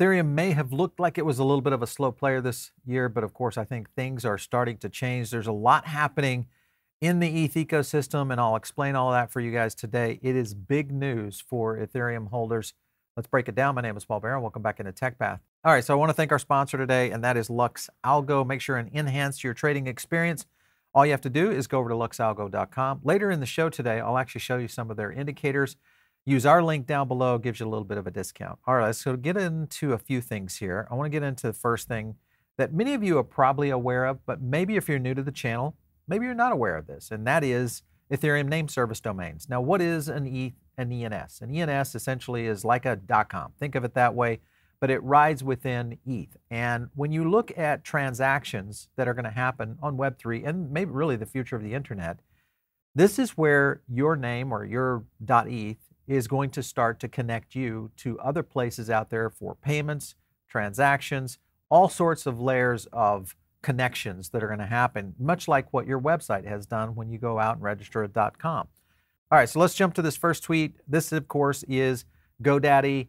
Ethereum may have looked like it was a little bit of a slow player this year, but of course, I think things are starting to change. There's a lot happening in the ETH ecosystem, and I'll explain all that for you guys today. It is big news for Ethereum holders. Let's break it down. My name is Paul Barron. Welcome back into TechPath. All right, so I want to thank our sponsor today, and that is Lux Algo. Make sure and enhance your trading experience. All you have to do is go over to luxalgo.com. Later in the show today, I'll actually show you some of their indicators Use our link down below, gives you a little bit of a discount. All right, so get into a few things here. I want to get into the first thing that many of you are probably aware of, but maybe if you're new to the channel, maybe you're not aware of this, and that is Ethereum name service domains. Now, what is an, e, an ENS? An ENS essentially is like a .com. Think of it that way, but it rides within ETH. And when you look at transactions that are going to happen on Web3 and maybe really the future of the internet, this is where your name or your .eth is going to start to connect you to other places out there for payments, transactions, all sorts of layers of connections that are going to happen, much like what your website has done when you go out and register at .com. All right, so let's jump to this first tweet. This, of course, is GoDaddy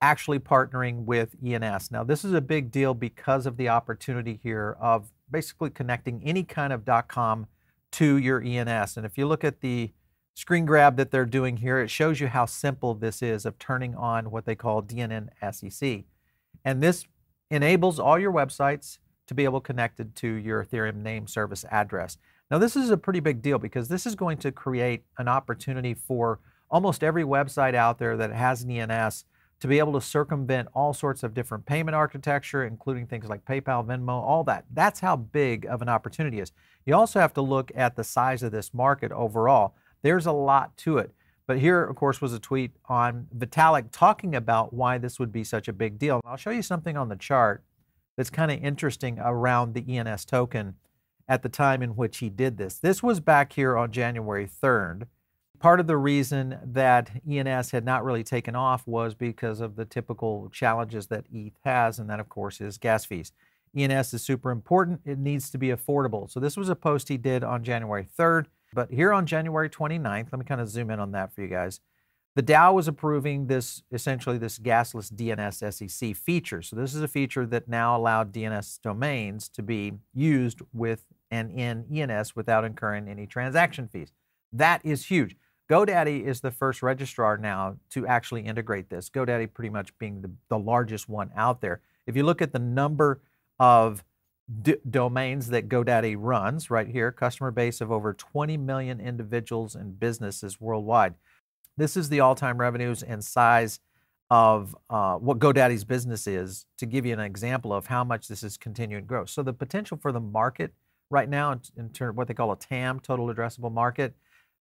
actually partnering with ENS. Now, this is a big deal because of the opportunity here of basically connecting any kind of .com to your ENS. And if you look at the screen grab that they're doing here, it shows you how simple this is of turning on what they call DNS SEC. And this enables all your websites to be able connected to your Ethereum name service address. Now, this is a pretty big deal because this is going to create an opportunity for almost every website out there that has an ENS to be able to circumvent all sorts of different payment architecture, including things like PayPal, Venmo, all that. That's how big of an opportunity is. You also have to look at the size of this market overall. There's a lot to it. But here, of course, was a tweet on Vitalik talking about why this would be such a big deal. I'll show you something on the chart that's kind of interesting around the ENS token at the time in which he did this. This was back here on January 3rd. Part of the reason that ENS had not really taken off was because of the typical challenges that ETH has, and that, of course, is gas fees. ENS is super important. It needs to be affordable. So this was a post he did on January 3rd. But here on January 29th, let me kind of zoom in on that for you guys. The DAO was approving this essentially this gasless DNS SEC feature. So this is a feature that now allowed DNS domains to be used with and in ENS without incurring any transaction fees. That is huge. GoDaddy is the first registrar now to actually integrate this. GoDaddy pretty much being the, the largest one out there. If you look at the number of domains that GoDaddy runs right here, customer base of over 20 million individuals and businesses worldwide. This is the all time revenues and size of uh, what GoDaddy's business is to give you an example of how much this is continuing to grow. So, the potential for the market right now, in, in terms of what they call a TAM, total addressable market,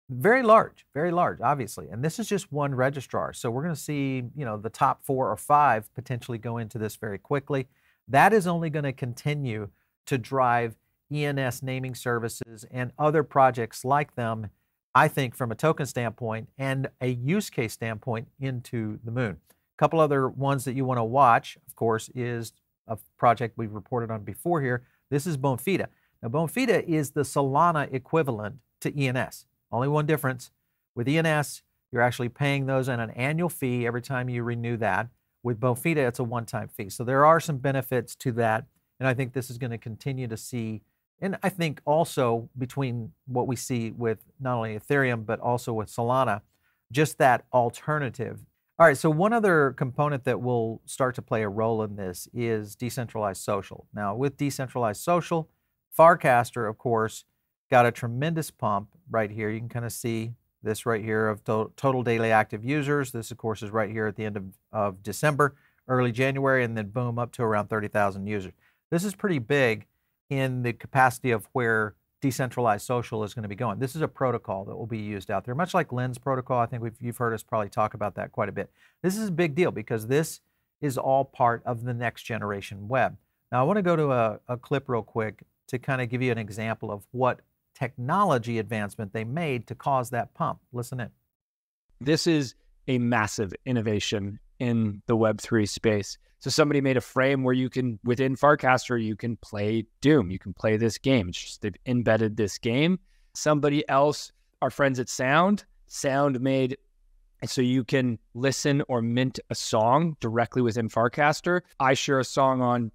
very large, very large, obviously. And this is just one registrar. So, we're going to see, you know, the top four or five potentially go into this very quickly. That is only going to continue to drive ENS naming services and other projects like them, I think, from a token standpoint and a use case standpoint into the moon. A couple other ones that you want to watch, of course, is a project we've reported on before here. This is Bonfida. Now, Bonfida is the Solana equivalent to ENS. Only one difference. With ENS, you're actually paying those on an annual fee every time you renew that. With Bonfida, it's a one time fee. So there are some benefits to that. And I think this is going to continue to see, and I think also between what we see with not only Ethereum, but also with Solana, just that alternative. All right, so one other component that will start to play a role in this is decentralized social. Now, with decentralized social, Farcaster, of course, got a tremendous pump right here. You can kind of see this right here of to- total daily active users. This, of course, is right here at the end of, of December, early January, and then boom up to around 30,000 users. This is pretty big in the capacity of where decentralized social is going to be going. This is a protocol that will be used out there, much like Lens protocol. I think you've heard us probably talk about that quite a bit. This is a big deal because this is all part of the next generation web. Now, I want to go to a, a clip real quick to kind of give you an example of what technology advancement they made to cause that pump. Listen in. This is a massive innovation in the Web3 space. So somebody made a frame where you can, within Farcaster, you can play Doom. You can play this game. It's just they've embedded this game. Somebody else, our friends at Sound, Sound made so you can listen or mint a song directly within Farcaster. I share a song on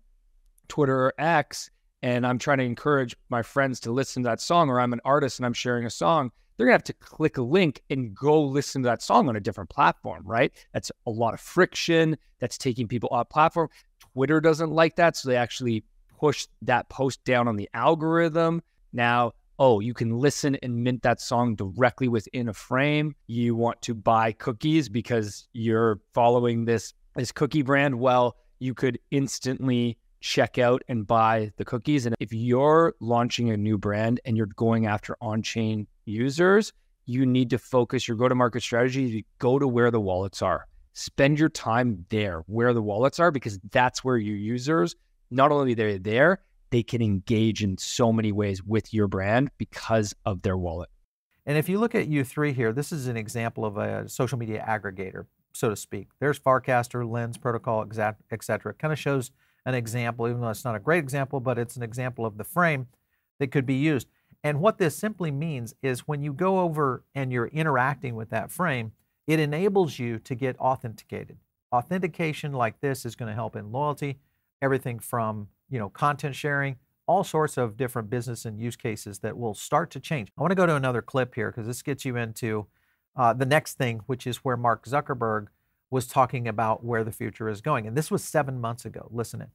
Twitter or X, and I'm trying to encourage my friends to listen to that song, or I'm an artist and I'm sharing a song. They're gonna have to click a link and go listen to that song on a different platform, right? That's a lot of friction. That's taking people off platform. Twitter doesn't like that, so they actually push that post down on the algorithm. Now, oh, you can listen and mint that song directly within a frame. You want to buy cookies because you're following this this cookie brand. Well, you could instantly check out and buy the cookies. And if you're launching a new brand and you're going after on-chain users, you need to focus your go-to-market strategy to go to where the wallets are. Spend your time there where the wallets are because that's where your users not only they're there, they can engage in so many ways with your brand because of their wallet. And if you look at U3 here, this is an example of a social media aggregator, so to speak. There's Farcaster, Lens, Protocol, et cetera. It kind of shows an example, even though it's not a great example, but it's an example of the frame that could be used. And what this simply means is when you go over and you're interacting with that frame, it enables you to get authenticated. Authentication like this is going to help in loyalty, everything from you know content sharing, all sorts of different business and use cases that will start to change. I want to go to another clip here because this gets you into uh, the next thing, which is where Mark Zuckerberg was talking about where the future is going, and this was seven months ago. Listen in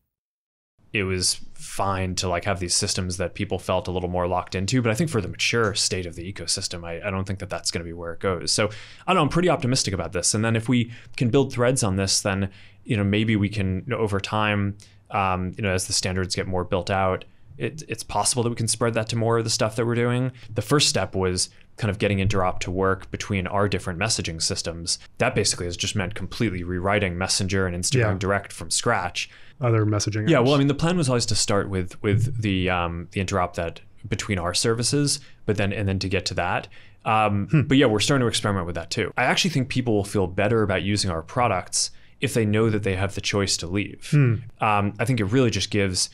it was fine to like have these systems that people felt a little more locked into. But I think for the mature state of the ecosystem, I, I don't think that that's going to be where it goes. So I don't know, I'm pretty optimistic about this. And then if we can build threads on this, then you know maybe we can over time, um, you know, as the standards get more built out, it, it's possible that we can spread that to more of the stuff that we're doing. The first step was kind of getting interop to work between our different messaging systems. That basically has just meant completely rewriting Messenger and Instagram yeah. Direct from scratch. Other messaging. Yeah, well, I mean, the plan was always to start with with the um, the interop that between our services, but then and then to get to that. Um, hmm. But yeah, we're starting to experiment with that too. I actually think people will feel better about using our products if they know that they have the choice to leave. Hmm. Um, I think it really just gives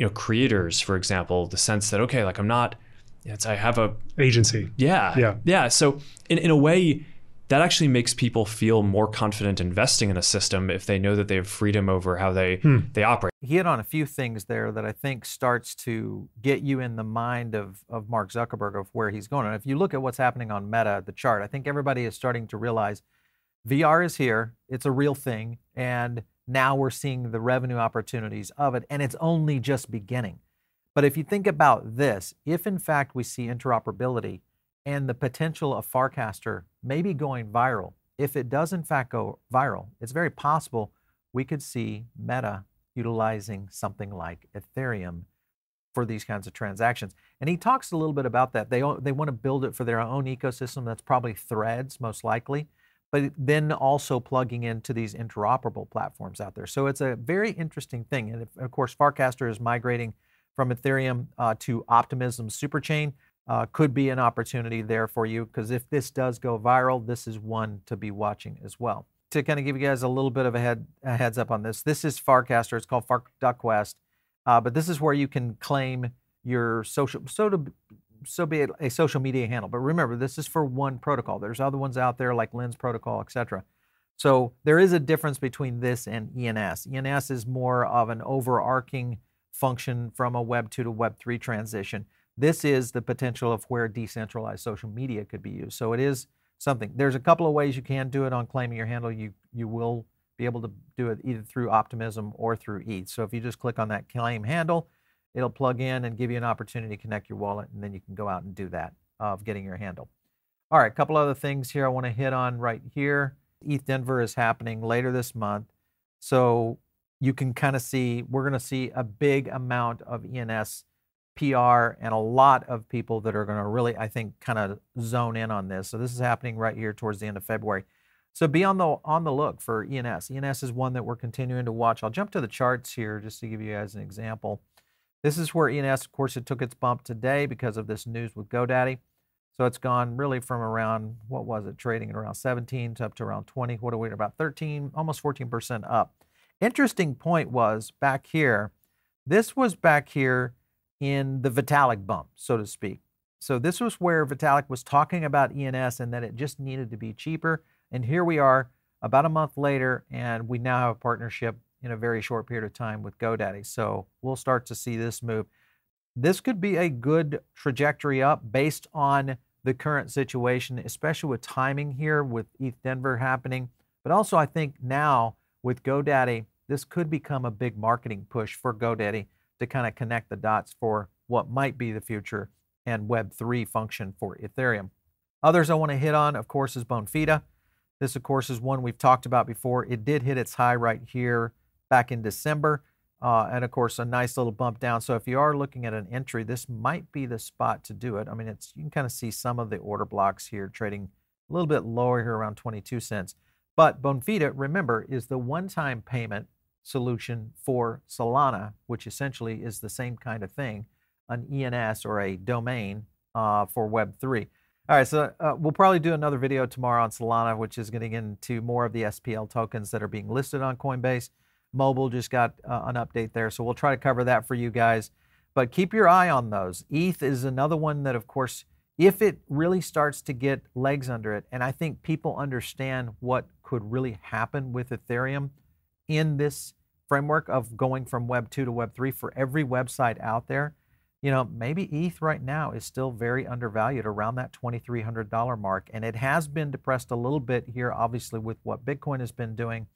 you know creators, for example, the sense that okay, like I'm not it's I have a agency. Yeah. Yeah. Yeah. So in, in a way, that actually makes people feel more confident investing in a system if they know that they have freedom over how they hmm. they operate. He hit on a few things there that I think starts to get you in the mind of of Mark Zuckerberg of where he's going. And if you look at what's happening on Meta, the chart, I think everybody is starting to realize VR is here. It's a real thing, and now we're seeing the revenue opportunities of it, and it's only just beginning. But if you think about this, if in fact we see interoperability and the potential of Farcaster maybe going viral, if it does in fact go viral, it's very possible we could see Meta utilizing something like Ethereum for these kinds of transactions. And he talks a little bit about that. They, they want to build it for their own ecosystem. That's probably threads, most likely, but then also plugging into these interoperable platforms out there. So it's a very interesting thing. And of course, Farcaster is migrating from Ethereum uh, to Optimism Superchain uh, could be an opportunity there for you because if this does go viral, this is one to be watching as well. To kind of give you guys a little bit of a, head, a heads up on this, this is Farcaster. It's called FarDuckQuest, uh, but this is where you can claim your social so to so be it a social media handle. But remember, this is for one protocol. There's other ones out there like Lens Protocol, etc. So there is a difference between this and ENS. ENS is more of an overarching function from a Web 2 to Web 3 transition. This is the potential of where decentralized social media could be used. So it is something. There's a couple of ways you can do it on claiming your handle. You you will be able to do it either through Optimism or through ETH. So if you just click on that claim handle, it'll plug in and give you an opportunity to connect your wallet, and then you can go out and do that uh, of getting your handle. All right, a couple other things here I want to hit on right here. ETH Denver is happening later this month. So you can kind of see we're going to see a big amount of ENS PR and a lot of people that are going to really, I think, kind of zone in on this. So this is happening right here towards the end of February. So be on the on the look for ENS. ENS is one that we're continuing to watch. I'll jump to the charts here just to give you guys an example. This is where ENS, of course, it took its bump today because of this news with GoDaddy. So it's gone really from around, what was it, trading at around 17 to up to around 20. What are we, about 13, almost 14% up. Interesting point was back here, this was back here in the Vitalik bump, so to speak. So this was where Vitalik was talking about ENS and that it just needed to be cheaper. And here we are about a month later, and we now have a partnership in a very short period of time with GoDaddy. So we'll start to see this move. This could be a good trajectory up based on the current situation, especially with timing here with ETH Denver happening. But also, I think now with GoDaddy, this could become a big marketing push for GoDaddy to kind of connect the dots for what might be the future and Web3 function for Ethereum. Others I want to hit on, of course, is Bonfida. This, of course, is one we've talked about before. It did hit its high right here back in December. Uh, and of course, a nice little bump down. So if you are looking at an entry, this might be the spot to do it. I mean, it's you can kind of see some of the order blocks here trading a little bit lower here around 22 cents. But Bonfida, remember, is the one-time payment solution for Solana, which essentially is the same kind of thing, an ENS or a domain uh, for Web3. All right, so uh, we'll probably do another video tomorrow on Solana, which is getting into more of the SPL tokens that are being listed on Coinbase. Mobile just got uh, an update there, so we'll try to cover that for you guys. But keep your eye on those. ETH is another one that, of course, if it really starts to get legs under it, and I think people understand what could really happen with Ethereum in this framework of going from Web 2 to Web 3 for every website out there, you know, maybe ETH right now is still very undervalued around that $2,300 mark. And it has been depressed a little bit here, obviously, with what Bitcoin has been doing.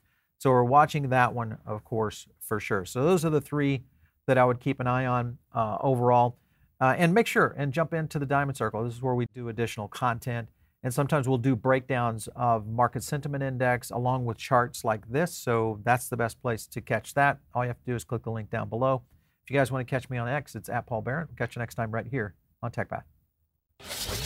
So we're watching that one, of course, for sure. So those are the three that I would keep an eye on uh, overall. Uh, and make sure and jump into the Diamond Circle. This is where we do additional content. And sometimes we'll do breakdowns of market sentiment index along with charts like this. So that's the best place to catch that. All you have to do is click the link down below. If you guys want to catch me on X, it's at Paul Barron. We'll catch you next time right here on TechPath.